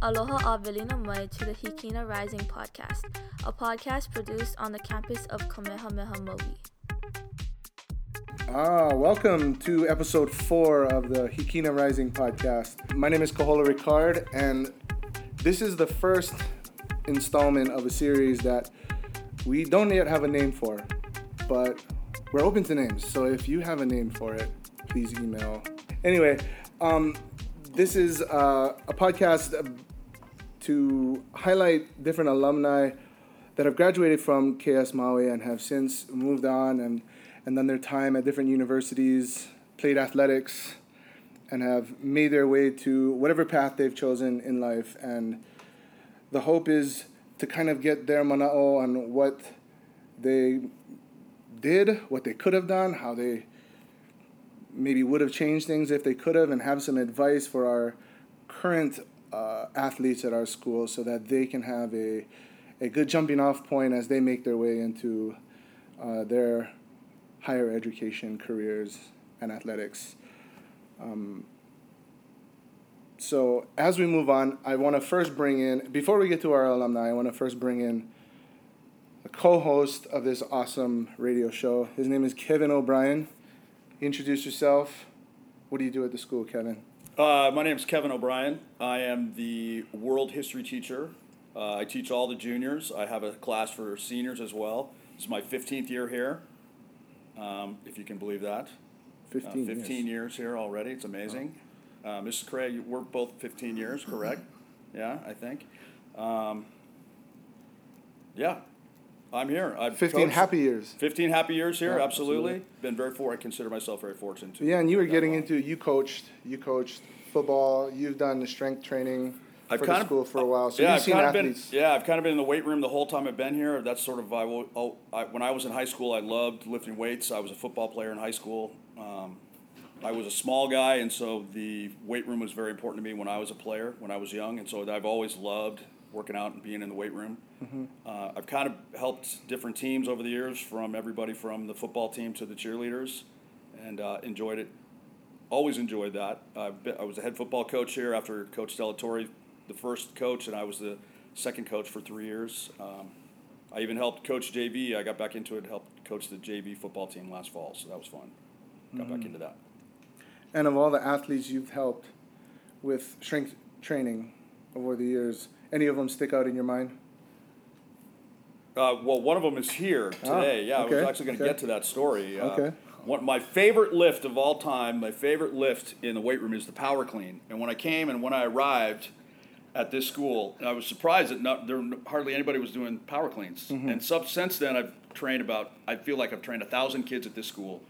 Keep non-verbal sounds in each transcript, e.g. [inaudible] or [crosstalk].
Aloha Avelina Mai to the Hikina Rising podcast, a podcast produced on the campus of Kamehameha Maui. Ah, welcome to episode four of the Hikina Rising podcast. My name is Kahola Ricard, and this is the first installment of a series that we don't yet have a name for, but we're open to names. So if you have a name for it, please email. Anyway, um, this is uh, a podcast to highlight different alumni that have graduated from KS Maui and have since moved on and, and done their time at different universities, played athletics, and have made their way to whatever path they've chosen in life. And the hope is to kind of get their mana'o on what they did, what they could have done, how they maybe would have changed things if they could have, and have some advice for our current uh, athletes at our school so that they can have a, a good jumping off point as they make their way into uh, their higher education careers and athletics. Um, so as we move on, I want to first bring in, before we get to our alumni, I want to first bring in the co-host of this awesome radio show. His name is Kevin O'Brien. Introduce yourself. What do you do at the school, Kevin? Uh, my name is Kevin O'Brien. I am the world history teacher. Uh, I teach all the juniors. I have a class for seniors as well. This is my 15th year here, um, if you can believe that. 15, uh, 15 years. years here already. It's amazing. Uh, Mrs. Craig, we're both 15 years, correct? [clears throat] Yeah, I think. Um, yeah, I'm here. I've 15 coached- happy years. 15 happy years here, Yeah, absolutely. absolutely. Been very fortunate. I consider myself very fortunate. To Yeah, and you were getting long. into, you coached, you coached football, you've done the strength training I've for kind the of- school for a while. So yeah, you've I've seen kind athletes. of been. Yeah, I've kind of been in the weight room the whole time I've been here. That's sort of I, will- oh, I when I was in high school, I loved lifting weights. I was a football player in high school. Um, I was a small guy, and so the weight room was very important to me when I was a player, when I was young, and so I've always loved working out and being in the weight room. Mm-hmm. Uh, I've kind of helped different teams over the years, from everybody from the football team to the cheerleaders, and uh, enjoyed it always enjoyed that. I've been, I was the head football coach here after Coach Delatorre, the first coach, and I was the second coach for three years. Um, I even helped coach JV. I got back into it, helped coach the JV football team last fall, so that was fun. Got back into that. And of all the athletes you've helped with strength training over the years, any of them stick out in your mind? Uh, well, one of them is here today. yeah, I was Ah, actually going to okay. get to that story. Uh, Okay. One, my favorite lift of all time, my favorite lift in the weight room is the power clean. And when I came and when I arrived at this school, I was surprised that not, there hardly anybody was doing power cleans. Mm-hmm. And sub, since then, I've trained about, I feel like I've trained a thousand kids at this school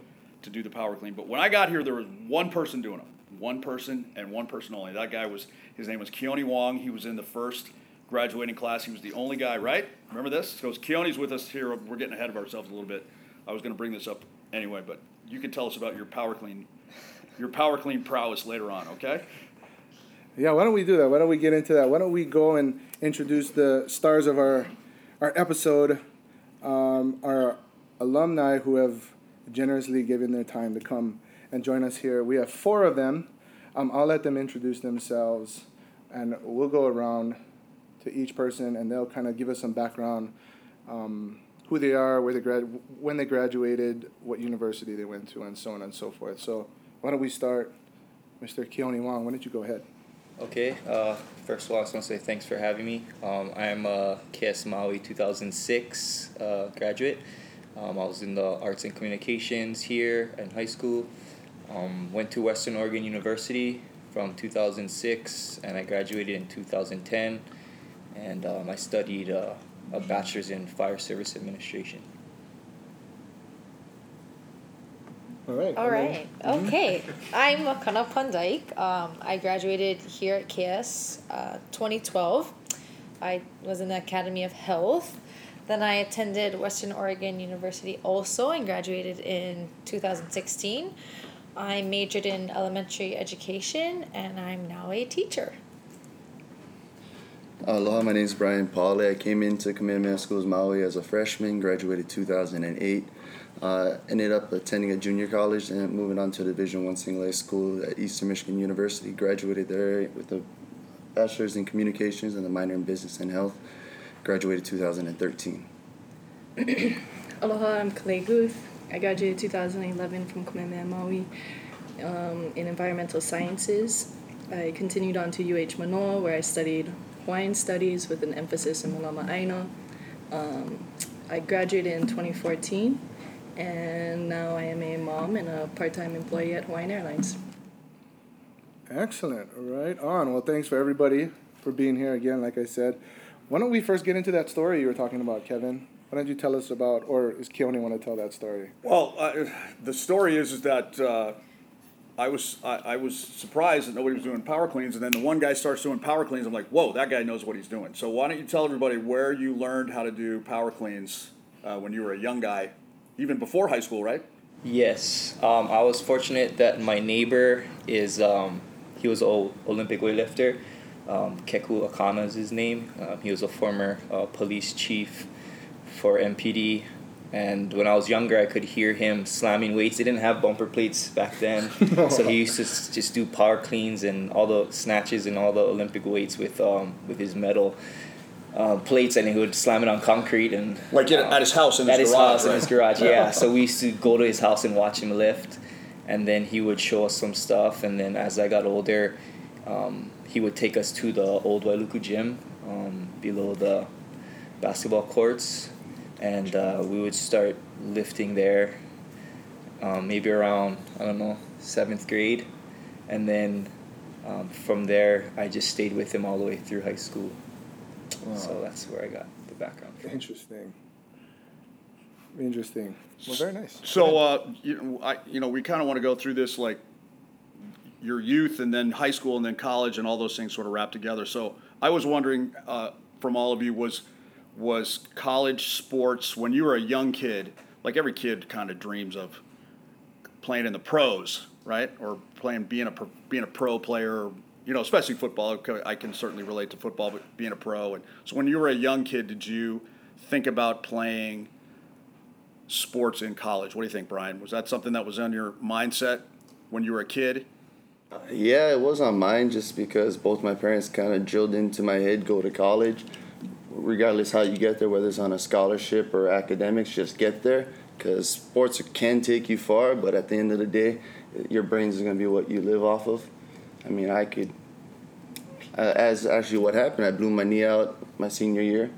to do the power clean. But when I got here, there was one person doing them. One person and one person only. That guy was, his name was Keone Wong. He was in the first graduating class. He was the only guy, right? Remember this? So Keone's with us here. We're getting ahead of ourselves a little bit. I was going to bring this up anyway, but you can tell us about your power clean, your power clean prowess later on, okay? Yeah, why don't we do that? Why don't we get into that? Why don't we go and introduce the stars of our our episode, um, our alumni who have generously given their time to come and join us here. We have four of them. Um, I'll let them introduce themselves, and we'll go around to each person, and they'll kind of give us some background, um, who they are, where they grad, when they graduated, what university they went to, and so on and so forth. So why don't we start, Mr. Keone Wong? Why don't you go ahead? Okay, uh, first of all, I just want to say thanks for having me. Um, I am a KS Maui 2006 uh, graduate. Um, I was in the arts and communications here in high school. Um, went to Western Oregon University from 2006 and I graduated in 2010. And um, I studied uh, a bachelor's in fire service administration. All right. All right. and then- Okay. I'm Akana Pandaik. Um, I graduated here at KS uh, 2012. I was in the Academy of Health. Then I attended Western Oregon University also and graduated in 2016. I majored in elementary education and I'm now a teacher. Aloha, my name is Brian Pauley. I came into Kamehameha Schools Maui as a freshman, graduated 2008. Uh, ended up attending a junior college and moving on to a Division One single A school at Eastern Michigan University. Graduated there with a bachelor's in communications and a minor in business and health. Graduated 2013. [coughs] Aloha, I'm Kalei Guth. I graduated 2011 from Kamehameha Maui um, in environmental sciences. I continued on to UH Manoa where I studied Hawaiian studies with an emphasis in Malama Aina. Um, I graduated in 2014 and now I am a mom and a part time employee at Hawaiian Airlines. Excellent. Right on. Well, thanks for everybody for being here again. Like I said, why don't we first get into that story you were talking about, Kevin? Why don't you tell us about, or is Keone want to tell that story? Well, uh, the story is, is that uh, I was I, I was surprised that nobody was doing power cleans, and then the one guy starts doing power cleans. I'm like, whoa, that guy knows what he's doing. So why don't you tell everybody where you learned how to do power cleans uh, when you were a young guy, even before high school, right? Yes, um, I was fortunate that my neighbor is um, he was an Olympic weightlifter. Um, Keku Akana is his name. Uh, he was a former uh, police chief for MPD. And when I was younger, I could hear him slamming weights. They didn't have bumper plates back then, [laughs] so he used to s- just do power cleans and all the snatches and all the Olympic weights with um, with his metal uh, plates, and he would slam it on concrete and Like at, um, at his house in his at his garage, house in his garage. Yeah. so we used to go to his house and watch him lift, and then he would show us some stuff. And then as I got older, um, he would take us to the old Wailuku gym um, below the basketball courts, and uh, we would start lifting there. Um, maybe around I don't know seventh grade, and then um, from there I just stayed with him all the way through high school. So that's where I got the background from. Interesting. Interesting. Well, very nice. So, uh, you know, I, you know, we kind of want to go through this like your youth and then high school and then college and all those things sort of wrapped together. So, I was wondering uh, from all of you was was college sports when you were a young kid, like every kid kind of dreams of playing in the pros, right? Or playing being a being a pro player, you know, especially football. I can certainly relate to football, but being a pro. And so, when you were a young kid, did you think about playing? sports in college. What do you think, Brian? Was that something that was on your mindset when you were a kid? Uh, yeah, it was on mine just because both my parents kind of drilled into my head go to college. Regardless how you get there, whether it's on a scholarship or academics, just get there because sports can take you far, but at the end of the day, your brains is going to be what you live off of. I mean, I could, uh, as actually what happened, I blew my knee out my senior year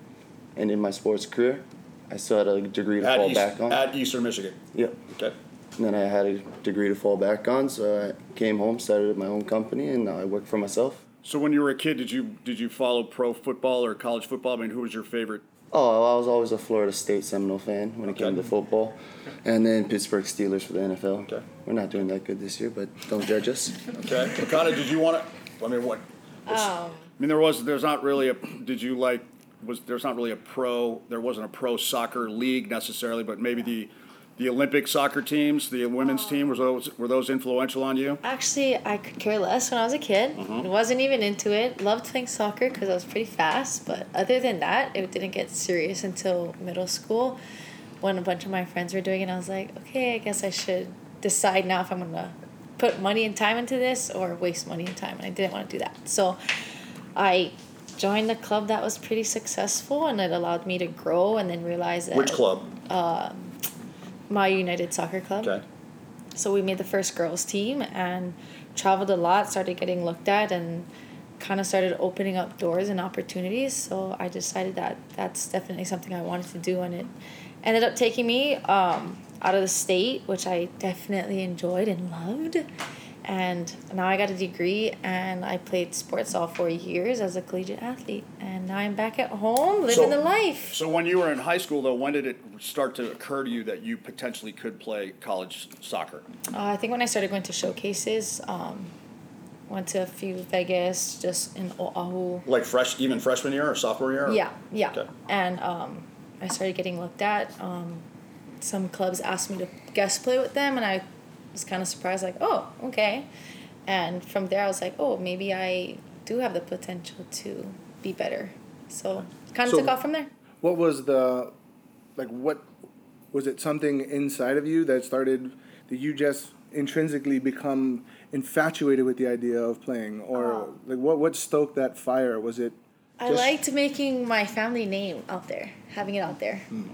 and in my sports career. I still had a degree to At, fall East, back on. at Eastern Michigan. yep. Okay. And then I had a degree to fall back on, so I came home, started my own company, and now I work for myself. So when you were a kid, did you did you follow pro football or college football? I mean, who was your favorite? Oh, I was always a Florida State Seminole fan when it came to football, and then Pittsburgh Steelers for the NFL. Okay. We're not doing that good this year, but don't judge us. Okay. Makana, did you want to? I mean, what? Um, I mean, there was there's not really a. Did you like? Was there's not really a pro? There wasn't a pro soccer league necessarily, but maybe the the Olympic soccer teams, the women's team, was those were those influential on you? Actually, I could care less when I was a kid. Mm-hmm. Wasn't even into it. Loved playing soccer because I was pretty fast. But other than that, it didn't get serious until middle school when a bunch of my friends were doing it. I was like, okay, I guess I should decide now if I'm going to put money and time into this or waste money and time. And I didn't want to do that. So I joined a club that was pretty successful and it allowed me to grow and then realize that. Which club? Maui United Soccer Club. Okay. So we made the first girls team and traveled a lot, started getting looked at, and kind of started opening up doors and opportunities. So I decided that that's definitely something I wanted to do, and it ended up taking me um, out of the state, which I definitely enjoyed and loved. And now I got a degree, and I played sports all four years as a collegiate athlete. And now I'm back at home living So- the life. So when you were in high school, though, when did it start to occur to you that you potentially could play college soccer? Uh, I think when I started going to showcases, um, went to a few Vegas, just in Oahu. Like fresh, even freshman year or sophomore year? or- Yeah, yeah. Okay. And um, I started getting looked at. Um, some clubs asked me to guest play with them, and I was kind of surprised, like, oh, okay. And from there, I was like, oh, maybe I do have the potential to be better. So kind of So- took off from there. What was the, like, what, was it something inside of you that started, that you just intrinsically become infatuated with the idea of playing, or oh. like what what stoked that fire? Was it? I liked making my family name out there, having it out there. Hmm.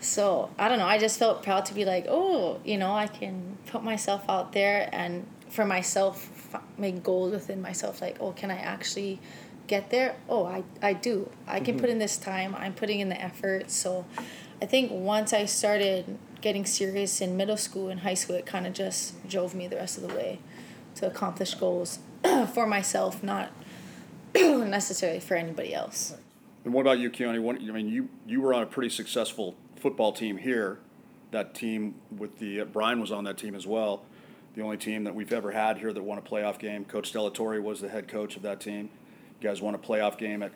So I don't know. I just felt proud to be like, oh, you know, I can put myself out there and for myself make goals within myself. Like, oh, can I actually get there? Oh, I I do. I can put mm-hmm. in this time. I'm putting in the effort. So I think once I started getting serious in middle school and high school, it kind of just drove me the rest of the way to accomplish goals [clears throat] for myself, not [clears throat] necessarily for anybody else. And what about you, Keone? What, I mean, you, you were on a pretty successful football team here. That team with the, uh, Brian was on that team as well. The only team that we've ever had here that won a playoff game. Coach Delatorre was the head coach of that team. You guys won a playoff game at,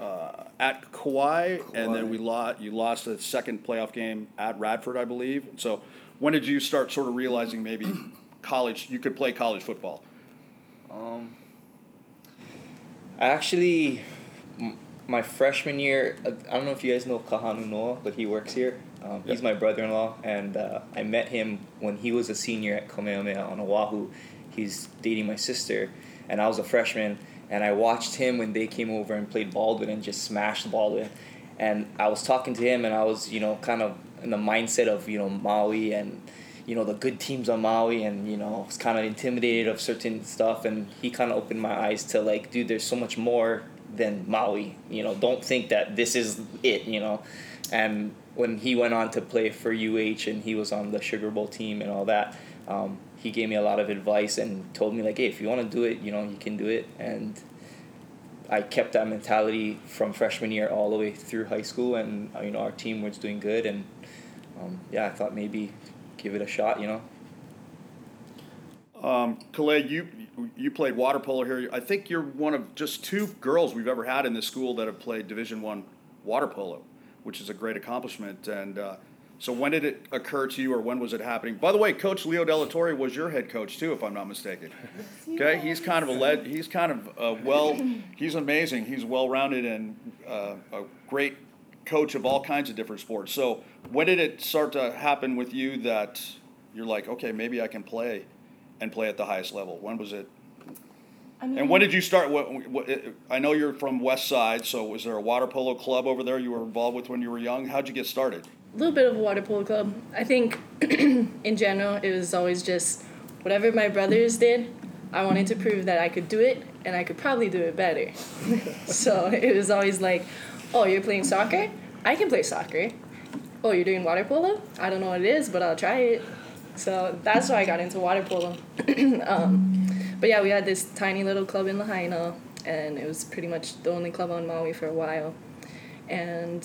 uh, at Kauai, and then we lost, you lost the second playoff game at Radford, I believe. So when did you start sort of realizing maybe [clears throat] college, you could play college football? Um, I actually, my freshman year, uh, I don't know if you guys know Kahanu Noah, but he works here. Um, He's my brother in law, and uh, I met him when he was a senior at Kamehameha on Oahu. He's dating my sister, and I was a freshman, and I watched him when they came over and played Baldwin and just smashed Baldwin. And I was talking to him, and I was, you know, kind of in the mindset of, you know, Maui and you know the good teams on Maui and you know was kind of intimidated of certain stuff and he kind of opened my eyes to like dude there's so much more than Maui you know don't think that this is it you know. And when he went on to play for UH and he was on the Sugar Bowl team and all that um, he gave me a lot of advice and told me like hey if you want to do it you know you can do it. And I kept that mentality from freshman year all the way through high school and uh, you know our team was doing good and um, yeah I thought maybe give it a shot you know. Um, you you played water polo here. I think you're one of just two girls we've ever had in this school that have played Division One water polo, which is a great accomplishment. And uh, so, when did it occur to you, or when was it happening? By the way, Coach Leo Delatorre was your head coach too, if I'm not mistaken. [laughs] Okay, he's kind of a led. He's kind of uh, well. He's amazing. He's well rounded and uh, a great coach of all kinds of different sports. So, when did it start to happen with you that you're like, okay, maybe I can play? And play at the highest level? When was it? I mean, And when did you start? What, what, I know you're from West Side, so was there a water polo club over there you were involved with when you were young? How'd you get started? a little bit of a water polo club. I think [clears throat] in general it was always just whatever my brothers did, I wanted to prove that I could do it and I could probably do it better. [laughs] so it was always like, oh, you're playing soccer? I can play soccer. Oh, you're doing water polo? I don't know what it is, but I'll try it. So that's why I got into water polo. [clears throat] um, but yeah, we had this tiny little club in Lahaina, and it was pretty much the only club on Maui for a while. And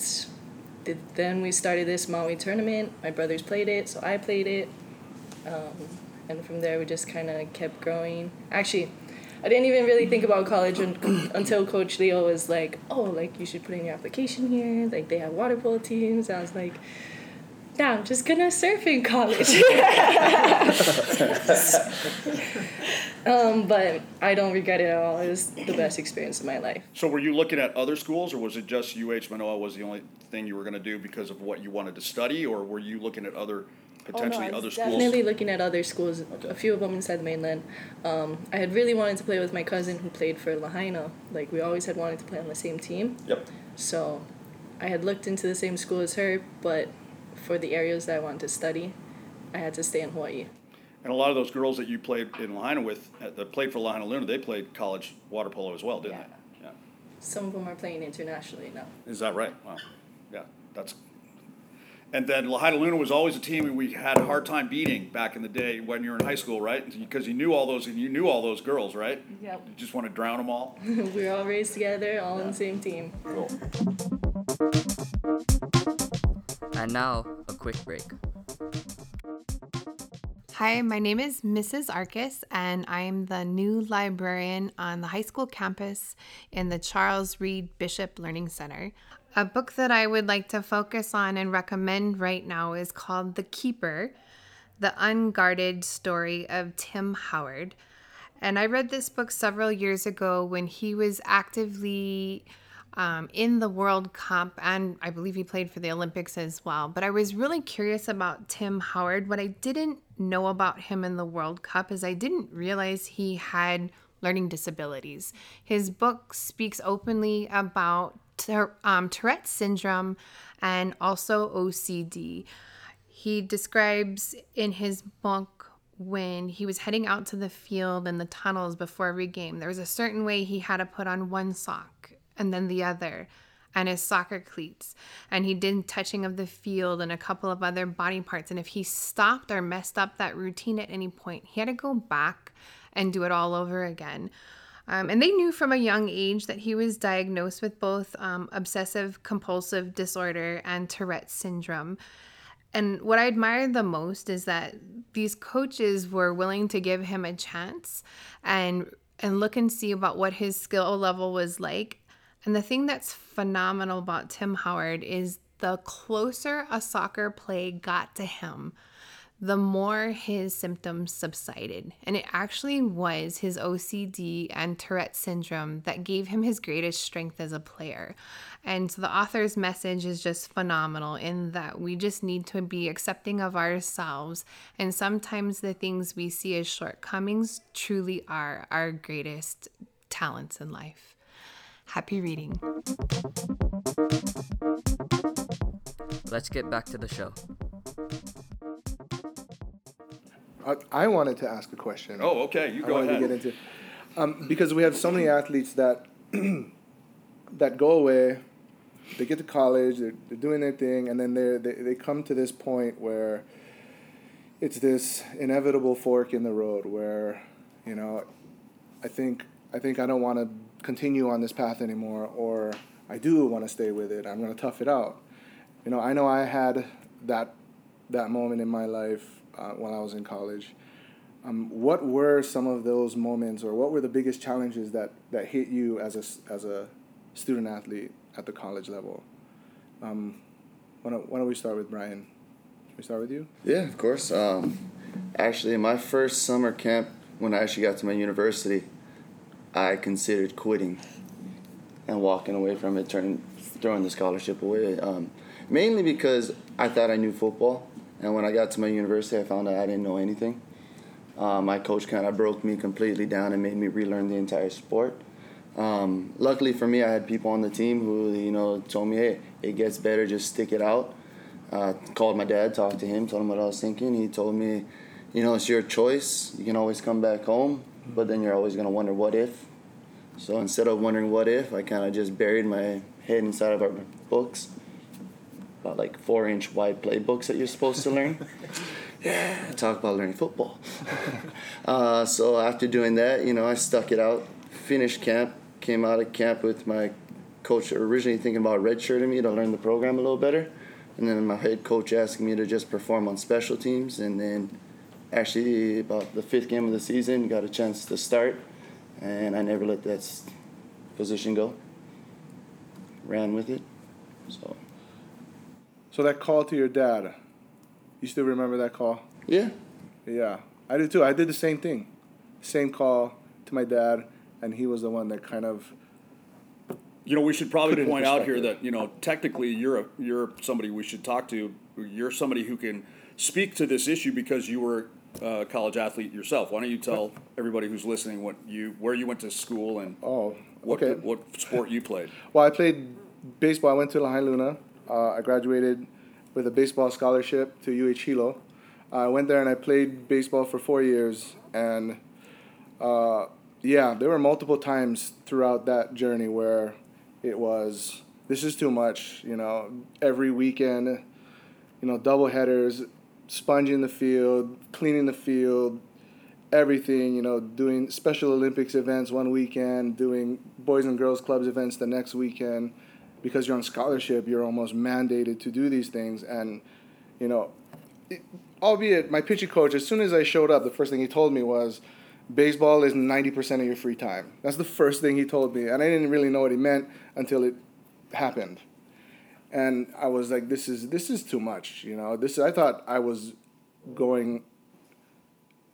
th- then we started this Maui tournament. My brothers played it, so I played it. Um, and from there, we just kind of kept growing. Actually, I didn't even really think about college un- [clears throat] until Coach Leo was like, "Oh, like you should put in your application here. Like they have water polo teams." I was like, "Yeah, I'm just gonna surf in college." [laughs] um, but I don't regret it at all. It was the best experience of my life. So were you looking at other schools, or was it just UH Manoa was the only thing you were going to do because of what you wanted to study, or were you looking at other potentially oh, no, other schools? Definitely looking at other schools. A few of them inside the mainland. Um, I had really wanted to play with my cousin who played for Lahaina. Like we always had wanted to play on the same team. Yep. So, I had looked into the same school as her, but for the areas that I wanted to study, I had to stay in Hawaii. And a lot of those girls that you played in Lahaina with, uh, that played for Lahainaluna, they played college water polo as well, didn't Yeah. they? Yeah. Some of them are playing internationally now. Is that right? Wow. Yeah, that's. And then Lahainaluna was always a team we had a hard time beating back in the day when you were in high school, right? Because you knew all those, and you knew all those girls, right? Yep. You just want to drown them all. we [laughs] were all raised together, all on the same team. Cool. And now, a quick break. Hi, my name is Mrs. Arcus, and I am the new librarian on the high school campus in the Charles Reed Bishop Learning Center. A book that I would like to focus on and recommend right now is called The Keeper The Unguarded Story of Tim Howard. And I read this book several years ago when he was actively um, in the World Cup, and I believe he played for the Olympics as well. But I was really curious about Tim Howard. What I didn't know about him in the World Cup is I didn't realize he had learning disabilities. His book speaks openly about um, Tourette syndrome and also OCD. He describes in his book when he was heading out to the field and the tunnels before every game, there was a certain way he had to put on one sock and then the other and his soccer cleats and he did touching of the field and a couple of other body parts and if he stopped or messed up that routine at any point he had to go back and do it all over again um, and they knew from a young age that he was diagnosed with both um, obsessive compulsive disorder and Tourette syndrome. And what I admired the most is that these coaches were willing to give him a chance and and look and see about what his skill level was like. And the thing that's phenomenal about Tim Howard is the closer a soccer play got to him, the more his symptoms subsided. And it actually was his OCD and Tourette syndrome that gave him his greatest strength as a player. And so the author's message is just phenomenal in that we just need to be accepting of ourselves. And sometimes the things we see as shortcomings truly are our greatest talents in life. Happy reading. Let's get back to the show. I, I wanted to ask a question. Oh, okay. You I go wanted ahead. to get into um, because we have so many athletes that [clears throat] that go away, they get to college, they're, they're doing their thing, and then they they they come to this point where it's this inevitable fork in the road where you know I think I think I don't want to continue on this path anymore, or I do want to stay with it. I'm going to tough it out. You know, I know I had that that moment in my life uh, while I was in college. Um, what were some of those moments, or what were the biggest challenges that, that hit you as a, as a student athlete at the college level? Um, why, don't, why don't we start with Brian? Can we start with you? Yeah, of course. Um, actually, my first summer camp, when I actually got to my university, I considered quitting and walking away from it, turning, throwing the scholarship away. Um, mainly because I thought I knew football, and when I got to my university, I found out I didn't know anything. Uh, my coach kind of broke me completely down and made me relearn the entire sport. Um, luckily for me, I had people on the team who, you know, told me, "Hey, it gets better. Just stick it out." Uh, called my dad, talked to him, told him what I was thinking. He told me, "You know, it's your choice. You can always come back home, but then you're always gonna wonder what if." So instead of wondering what if, I kind of just buried my head inside of our books, about like four inch wide playbooks that you're supposed to learn. [laughs] yeah, talk about learning football. [laughs] uh, so after doing that, you know, I stuck it out, finished camp, came out of camp with my coach originally thinking about redshirting me to learn the program a little better. And then my head coach asking me to just perform on special teams. And then actually, about the fifth game of the season, got a chance to start. And I never let that position go. Ran with it. So, So that call to your dad, you still remember that call? yeah. Yeah, I did too. I did the same thing, same call to my dad, and he was the one that kind of You know, we should probably Put it in point out here that you know, technically, you're a, you're somebody we should talk to. You're somebody who can speak to this issue because you were a college athlete yourself. Why don't you tell everybody who's listening what you where you went to school and oh what okay. what sport you played? Well, I played baseball. I went to La Luna. Uh, I graduated with a baseball scholarship to UH Hilo. I went there and I played baseball for four years. And uh, yeah, there were multiple times throughout that journey where it was, this is too much. You know, every weekend, you know, double headers, sponging the field, cleaning the field, everything, you know, doing Special Olympics events one weekend, doing Boys and Girls Clubs events the next weekend. Because you're on scholarship, you're almost mandated to do these things. And, you know, it, albeit my pitching coach, as soon as I showed up, the first thing he told me was, baseball is 90% of your free time. That's the first thing he told me. And I didn't really know what he meant until it happened. And I was like, this is, this is too much, you know. This I thought I was going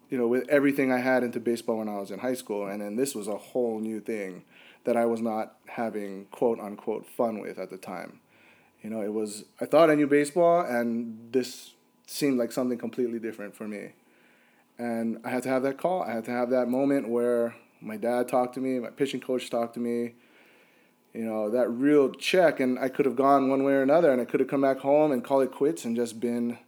you know, with everything I had into baseball when I was in high school, and then this was a whole new thing that I was not having quote unquote fun with at the time. You know, it was I thought I knew baseball, and this seemed like something completely different for me. And I had to have that call. I had to have that moment where my dad talked to me, my pitching coach talked to me. You know, that real check, and I could have gone one way or another, and I could have come back home and called it quits and just been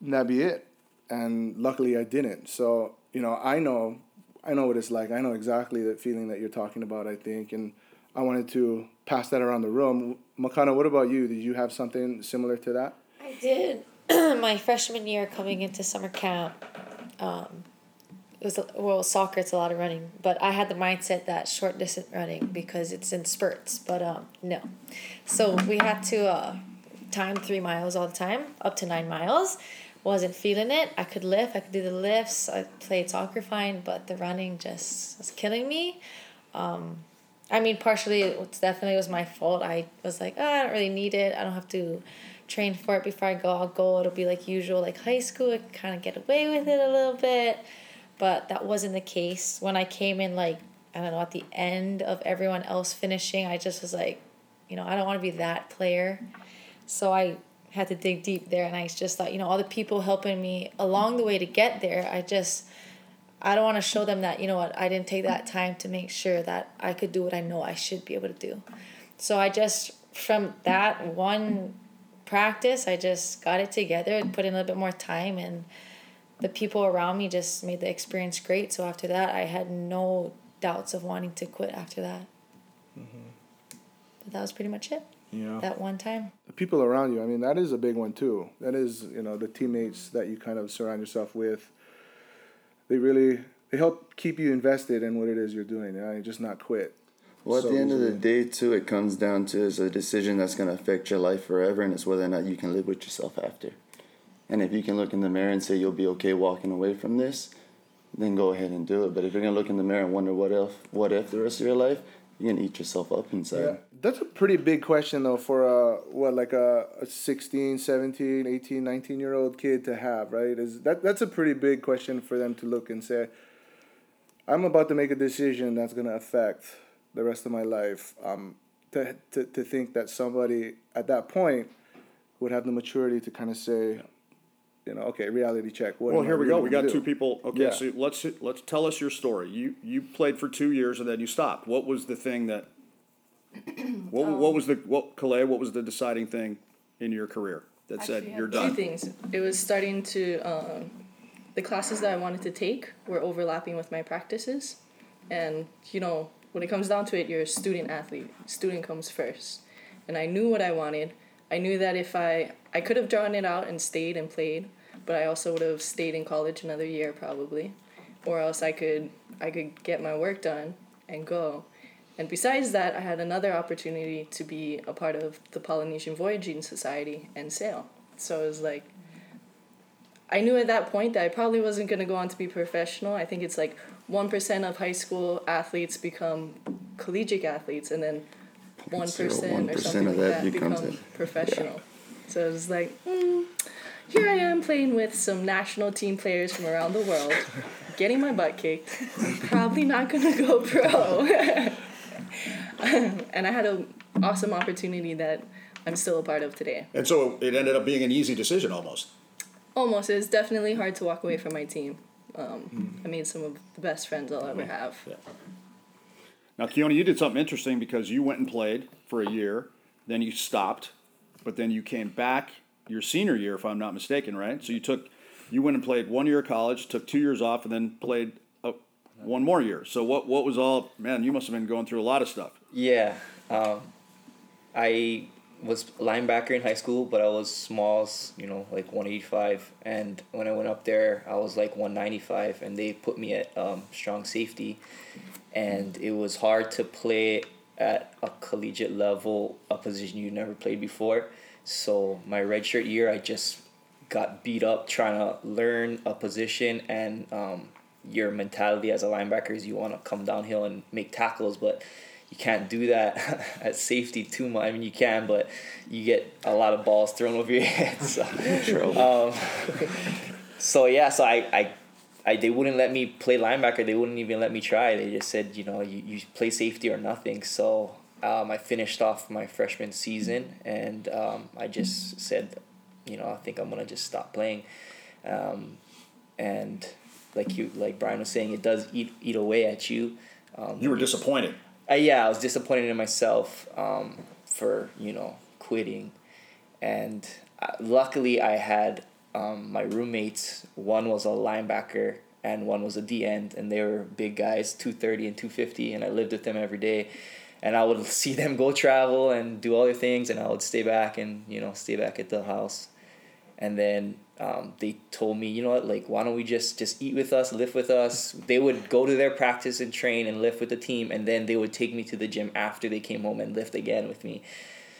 that be it. And luckily, I didn't. So you know, I know, I know what it's like. I know exactly the feeling that you're talking about. I think, and I wanted to pass that around the room. Makana, what about you? Did you have something similar to that? I did. [clears throat] My freshman year coming into summer camp, um, it was well soccer. It's a lot of running, but I had the mindset that short distance running because it's in spurts. But um, no, so we had to uh, time three miles all the time, up to nine miles. Wasn't feeling it. I could lift. I could do the lifts. I played soccer fine, but the running just was killing me. Um, I mean, partially it definitely was my fault. I was like, oh, I don't really need it. I don't have to train for it before I go. I'll go. It'll be like usual, like high school. I can kind of get away with it a little bit, but that wasn't the case. When I came in, like I don't know, at the end of everyone else finishing, I just was like, you know, I don't want to be that player. So I had to dig deep there, and I just thought, you know, all the people helping me along the way to get there, I just. I don't want to show them that, you know what, I didn't take that time to make sure that I could do what I know I should be able to do. So I just, from that one practice. I just got it together, put in a little bit more time, and the people around me just made the experience great. So after that, I had no doubts of wanting to quit after that. Mm-hmm. But that was pretty much it. Yeah. That one time. The people around you, I mean, that is a big one too. That is, you know, the teammates that you kind of surround yourself with. They really they help keep you invested in what it is you're doing. You know, just not quit. Well, at so the end of the day, too, it comes down to is a decision that's going to affect your life forever, and it's whether or not you can live with yourself after. And if you can look in the mirror and say you'll be okay walking away from this, then go ahead and do it. But if you're going to look in the mirror and wonder what if, what if the rest of your life, you're to eat yourself up inside. Yeah. That's a pretty big question, though, for a, what, like a, a 16, 17, 18, 19 year old kid to have, right? Is that That's a pretty big question for them to look and say, I'm about to make a decision that's going to affect the rest of my life. Um, to, to, to think that somebody at that point would have the maturity to kind of say, you know, okay, reality check. What well, here we go. We got do? two people. Okay, yeah. so let's let's tell us your story. You you played for two years and then you stopped. What was the thing that? What um, what was the what Kalei? What was the deciding thing in your career that said you're done? Two things. It was starting to. Um, the classes that I wanted to take were overlapping with my practices, and you know when it comes down to it, you're a student athlete. Student comes first. And I knew what I wanted. I knew that if I I could have drawn it out and stayed and played, but I also would have stayed in college another year probably, or else I could I could get my work done and go. And besides that, I had another opportunity to be a part of the Polynesian Voyaging Society and sail. So it was like I knew at that point that I probably wasn't going to go on to be professional. I think it's like 1% of high school athletes become collegiate athletes and then 1%, or something like that, that become professional. Yeah. So it was like, mm, here I am playing with some national team players from around the world, [laughs] getting my butt kicked. Probably not going to go pro. [laughs] and I had an awesome opportunity that I'm still a part of today. And so it ended up being an easy decision almost. Almost. It was definitely hard to walk away from my team. Um, mm. I made some of the best friends I'll ever have. Yeah. Now, Keone, you did something interesting because you went and played for a year, then you stopped, but then you came back your senior year, if I'm not mistaken, right? So you took, you went and played one year of college, took two years off, and then played a, one more year. So what what was all? Man, you must have been going through a lot of stuff. Yeah, um, I was linebacker in high school, but I was small, you know, like 185. And when I went up there, I was like 195, and they put me at um, strong safety. And it was hard to play at a collegiate level, a position you never played before. So my redshirt year, I just got beat up trying to learn a position and um, your mentality as a linebacker is you want to come downhill and make tackles, but you can't do that [laughs] at safety too much. I mean, you can, but you get a lot of balls thrown over your [laughs] head. So, um, [laughs] so yeah, so I, I, I they wouldn't let me play linebacker. They wouldn't even let me try. They just said, you know, you, you play safety or nothing. So um, I finished off my freshman season, and um, I just said, you know, I think I'm gonna just stop playing. Um, and like you, like Brian was saying, it does eat eat away at you. Um, You were disappointed. uh, yeah, I was disappointed in myself um, for you know quitting, and uh, luckily I had um, my roommates. One was a linebacker and one was a D end, and they were big guys, two thirty and two fifty, and I lived with them every day. And I would [laughs] see them go travel and do all their things, and I would stay back and you know stay back at the house. And then um, they told me, you know what, like why don't we just just eat with us, lift with us. They would go to their practice and train and lift with the team, and then they would take me to the gym after they came home and lift again with me.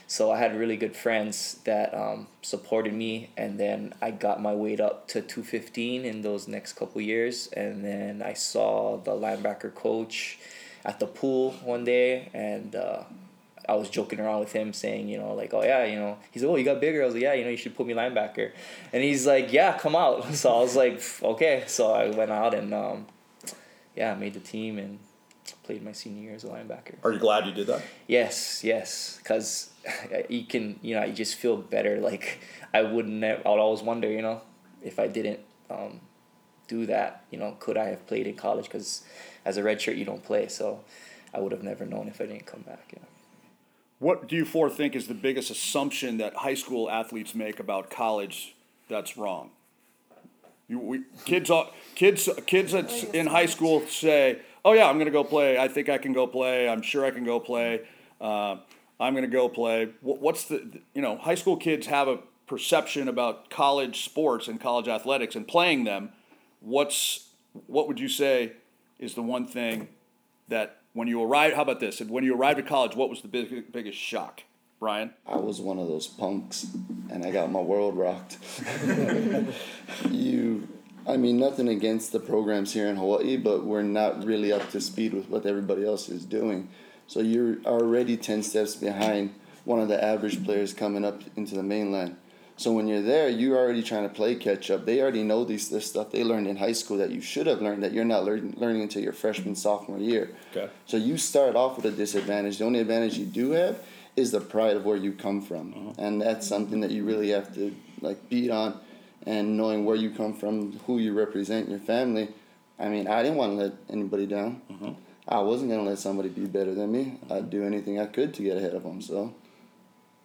So I had really good friends that um, supported me, and then I got my weight up to two fifteen in those next couple years, and then I saw the linebacker coach at the pool one day, and uh, I was joking around with him, saying, you know, like, oh yeah, you know, he's like, oh, you got bigger. I was like, yeah, you know, you should put me linebacker, and he's like, yeah, come out. [laughs] So I was like, okay. So I went out and um, yeah, made the team and played my senior year as a linebacker. Are you glad you did that? Yes, yes, because you can, you know, you just feel better. Like I wouldn't, have, I would always wonder, you know, if I didn't um, do that, you know, could I have played in college? Because as a redshirt, you don't play, so I would have never known if I didn't come back. You know. What do you four think is the biggest assumption that high school athletes make about college that's wrong? You, we, kids, are- kids, kids that's in high school say, "Oh yeah, I'm gonna go play. I think I can go play. I'm sure I can go play. Uh, I'm gonna go play." What's the you know high school kids have a perception about college sports and college athletics and playing them. What's what would you say is the one thing that when you arrived? How about this? When you arrived at college, what was the big, biggest shock, Brian? I was one of those punks, and I got my world rocked. [laughs] you, I mean, nothing against the programs here in Hawaii, but we're not really up to speed with what everybody else is doing. So you're already 10 steps behind one of the average players coming up into the mainland. So when you're there, you're already trying to play catch up. They already know these this stuff they learned in high school that you should have learned that you're not learning learning until your freshman sophomore year. Okay. So you start off with a disadvantage. The only advantage you do have is the pride of where you come from, uh-huh. and that's something that you really have to like beat on, and knowing where you come from, who you represent, your family. I mean, I didn't want to let anybody down. I wasn't gonna let somebody be better than me. I'd do anything I could to get ahead of them. So,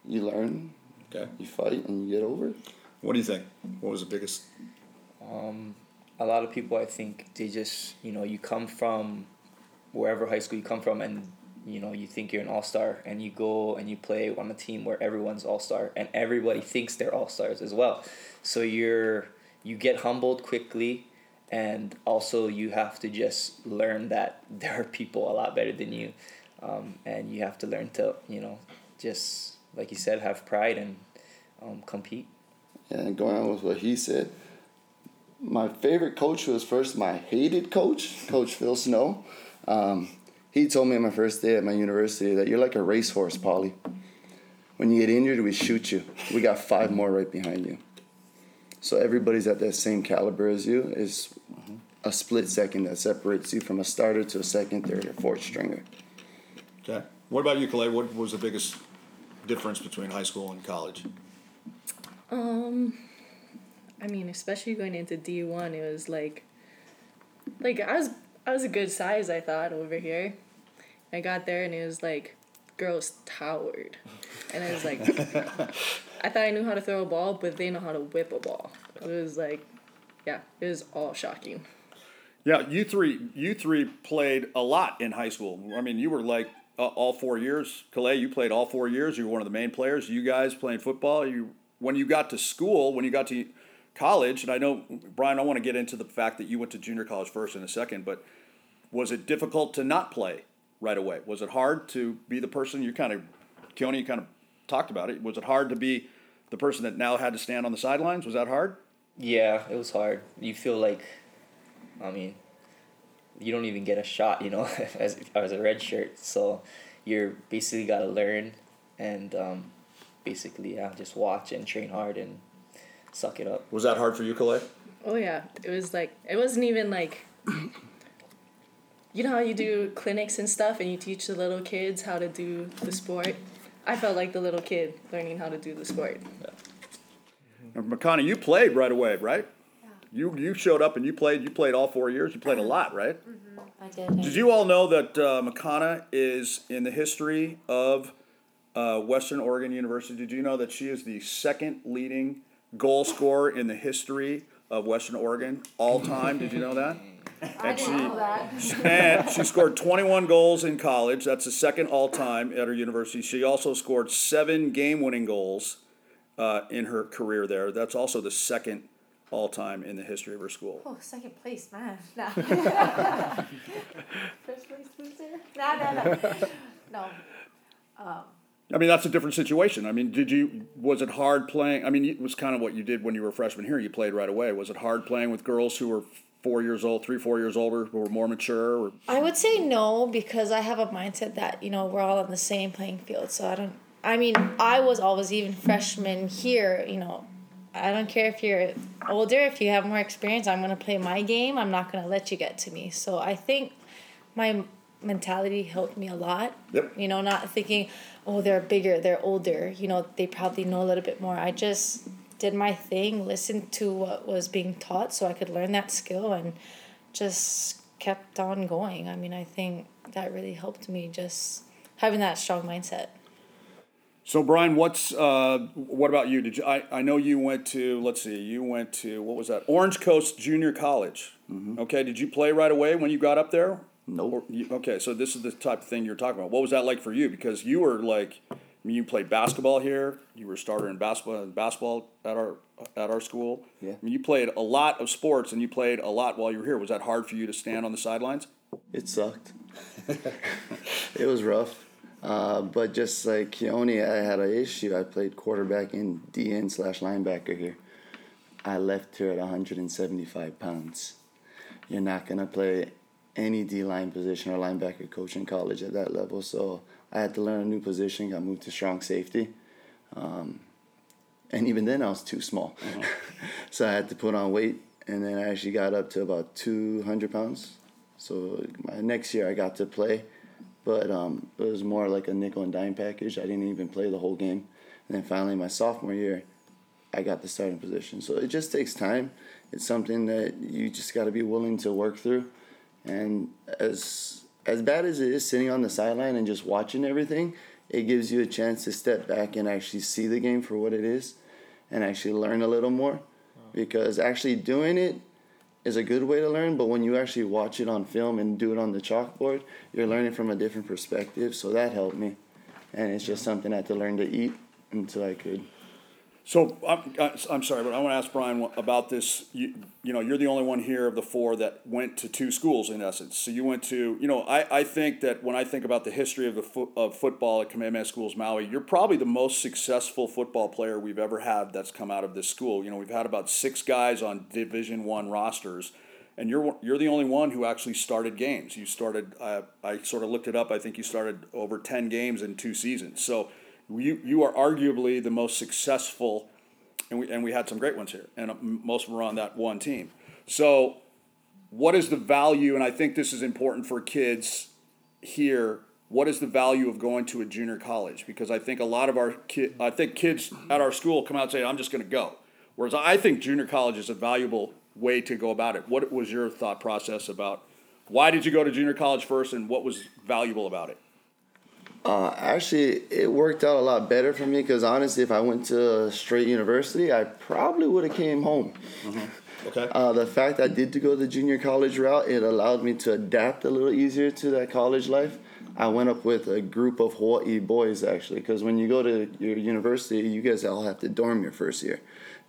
you learn, Okay. you fight, and you get over it. What do you think? What was the biggest? Um, a lot of people, I think, they just, you know, you come from wherever high school you come from, and you know, you think you're an all star, and you go and you play on a team where everyone's all star, and everybody thinks they're all stars as well. So you're you get humbled quickly, and also you have to just learn that [laughs] there are people a lot better than you, um, and you have to learn to, you know, just like you said, have pride and um, compete. And going on with what he said, my favorite coach was first my hated coach, Coach Phil Snow. Um, he told me on my first day at my university that you're like a racehorse, Pauley. When you get injured, we shoot you. We got five more right behind you. So everybody's at that same caliber as you. Is a split second that separates you from a starter to a second, third, or fourth stringer. Okay. What about you, Kalei? What was the biggest difference between high school and college? Um, I mean, especially going into D one, it was like, like I was I was a good size I thought over here. I got there and it was like, girls towered, and I was like, [laughs] I thought I knew how to throw a ball, but they know how to whip a ball. It was like, yeah, it was all shocking. Yeah, you three, you three played a lot in high school. I mean, you were like uh, all four years. Kalei, you played all four years. You were one of the main players. You guys playing football. You when you got to school, when you got to college, and I know Brian, I want to get into the fact that you went to junior college first in a second, but was it difficult to not play right away? Was it hard to be the person you kind of, Keone, you kind of talked about it. Was it hard to be the person that now had to stand on the sidelines? Was that hard? Yeah, it was hard. You feel like, I mean, you don't even get a shot, you know, [laughs] as as a red shirt. So you're basically got to learn and um, basically yeah, just watch and train hard and suck it up. Was that hard for you, Kalei? Oh yeah, it was like it wasn't even like. You know how you do clinics and stuff, and you teach the little kids how to do the sport. I felt like the little kid learning how to do the sport. Now, Makana, you played right away, right? Yeah. You you showed up and you played. You played all four years. You played a lot, right? Mhm. I did. Did you all know that uh, Makana is in the history of uh, Western Oregon University? Did you know that she is the second leading goal scorer in the history of Western Oregon all time? Did you know that? [laughs] I didn't know that. And she scored 21 goals in college. That's the second all time at her university. She also scored seven game winning goals uh, in her career there. That's also the second all time in the history of her school. Oh, second place, man. [laughs] Nah. [laughs] First place loser? Nah, nah, nah. No. Um, I mean, that's a different situation. I mean, did you, was it hard playing? I mean, it was kind of what you did when you were a freshman here. You played right away. Was it hard playing with girls who were four years old, three, four years older, who were more mature? Or, I would say no because I have a mindset that, you know, we're all on the same playing field. So I don't, I mean, I was always even freshman here, you know, I don't care if you're older, if you have more experience, I'm going to play my game. I'm not going to let you get to me. So I think my mentality helped me a lot. Yep. You know, not thinking, oh, they're bigger, they're older, you know, they probably know a little bit more. I just did my thing, listened to what was being taught so I could learn that skill and just kept on going. I mean, I think that really helped me just having that strong mindset. So Brian, what's uh, what about you? Did you? I, I know you went to. Let's see. You went to what was that? Orange Coast Junior College. Okay. Did you play right away when you got up there? Nope. Okay. So this is the type of thing you're talking about. What was that like for you? Because you were like, I mean, you played basketball here. You were a starter in basketball basketball at our at our school. Yeah. I mean, you played a lot of sports and you played a lot while you were here. Was that hard for you to stand on the sidelines? It sucked. it was rough. Uh, but just like Keone, I had an issue. I played quarterback and DN slash linebacker here. I left here at 175 pounds. You're not going to play any D line position or linebacker coach in college at that level. So I had to learn a new position, got moved to strong safety. Um, and even then, I was too small. [laughs] so I had to put on weight. And then I actually got up to about 200 pounds. So my next year, I got to play but um, it was more like a nickel and dime package. I didn't even play the whole game. And then finally, my sophomore year, I got the starting position. So it just takes time. It's something that you just got to be willing to work through. And as as bad as it is sitting on the sideline and just watching everything, it gives you a chance to step back and actually see the game for what it is, and actually learn a little more. Because actually doing it is a good way to learn, but when you actually watch it on film and do it on the chalkboard, you're learning from a different perspective. So that helped me, and it's just something I had to learn to eat until I could. So I'm, uh, I'm sorry, but I want to ask Brian about this. You, you know, you're the only one here of the four that went to two schools in essence. So you went to, you know, I, I think that when I think about the history of the fo- of football at Kamehameha Schools Maui, you're probably the most successful football player we've ever had that's come out of this school. You know, we've had about six guys on Division One rosters, and you're you're the only one who actually started games. You started. Uh, I sort of looked it up. I think you started over ten games in two seasons. So you you are arguably the most successful, and we and we had some great ones here, and uh, most of them were on that one team. So, what is the value? And I think this is important for kids here. What is the value of going to a junior college? Because I think a lot of our kid, I think kids at our school come out and say, "I'm just going to go," whereas I think junior college is a valuable way to go about it. What was your thought process about? Why did you go to junior college first, and what was valuable about it? Uh, actually, it worked out a lot better for me because honestly, if I went to a straight university, I probably would have came home. Okay. Uh, the fact I did to go the junior college route, it allowed me to adapt a little easier to that college life. I went up with a group of Hawaii boys actually, because when you go to your university, you guys all have to dorm your first year.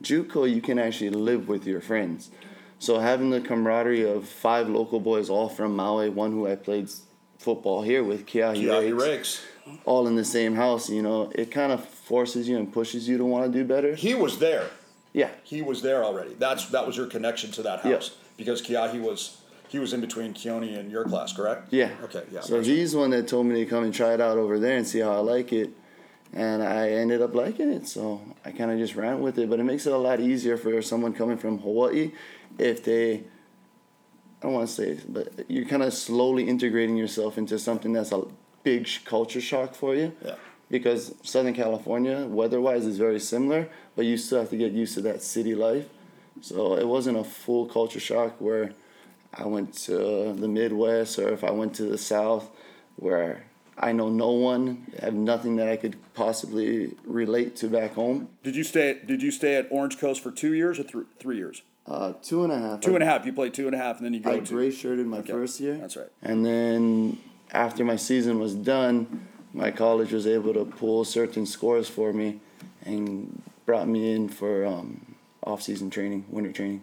JUCO, you can actually live with your friends. So having the camaraderie of five local boys, all from Maui, one who I played football here with, Kiahi, Kiahi Rakes. all in the same house, you know, it kind of forces you and pushes you to want to do better. He was there. Yeah. He was there already. That's that was your connection to that Yeah. house because Kiahi was he was in between Keone and your class, correct? Yeah. Okay. Yeah. So he's the one that told me to come and try it out over there and see how I like it. and I ended up liking it. So I kind of just ran with it. But it makes it a lot easier for someone coming from Hawaii if they. I don't want to say, but you're kind of slowly integrating yourself into something that's a big sh- culture shock for you. Yeah. Because Southern California, weather-wise, is very similar, but you still have to get used to that city life. So it wasn't a full culture shock where I went to the Midwest or if I went to the South where I know no one, have nothing that I could possibly relate to back home. Did you stay? Did you stay at Orange Coast for two years or th- three years? Uh, two and a half. Two and a half. You played two and a half, and then you go I to. gray shirted my Okay, first year. That's right. And then after my season was done, my college was able to pull certain scores for me and brought me in for um, off-season training, winter training.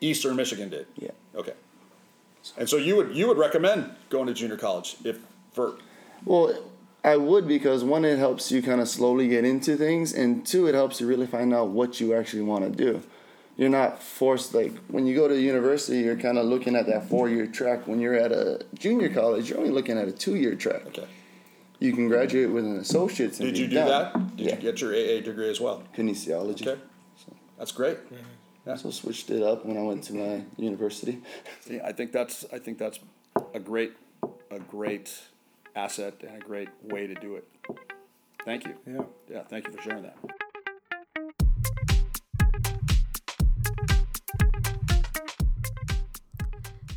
Eastern Michigan did. Yeah. Okay. And so you would you would recommend going to junior college if for Well, I would because one, it helps you kind of slowly get into things, and two, it helps you really find out what you actually want to do. You're not forced like when you go to university, you're kind of looking at that four-year track. When you're at a junior college, you're only looking at a two-year track. okay. You can graduate with an associate's. Did you do done. that? Did yeah. you get your AA degree as well? kinesiology? Okay. That's great. I also switched it up when I went to my university. See, I think that's I think that's a great a great asset and a great way to do it. Thank you. Yeah. Yeah. Thank you for sharing that.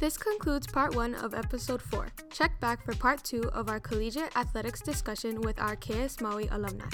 This concludes part one of episode four. Check back for part two of our collegiate athletics discussion with our KS Maui alumni.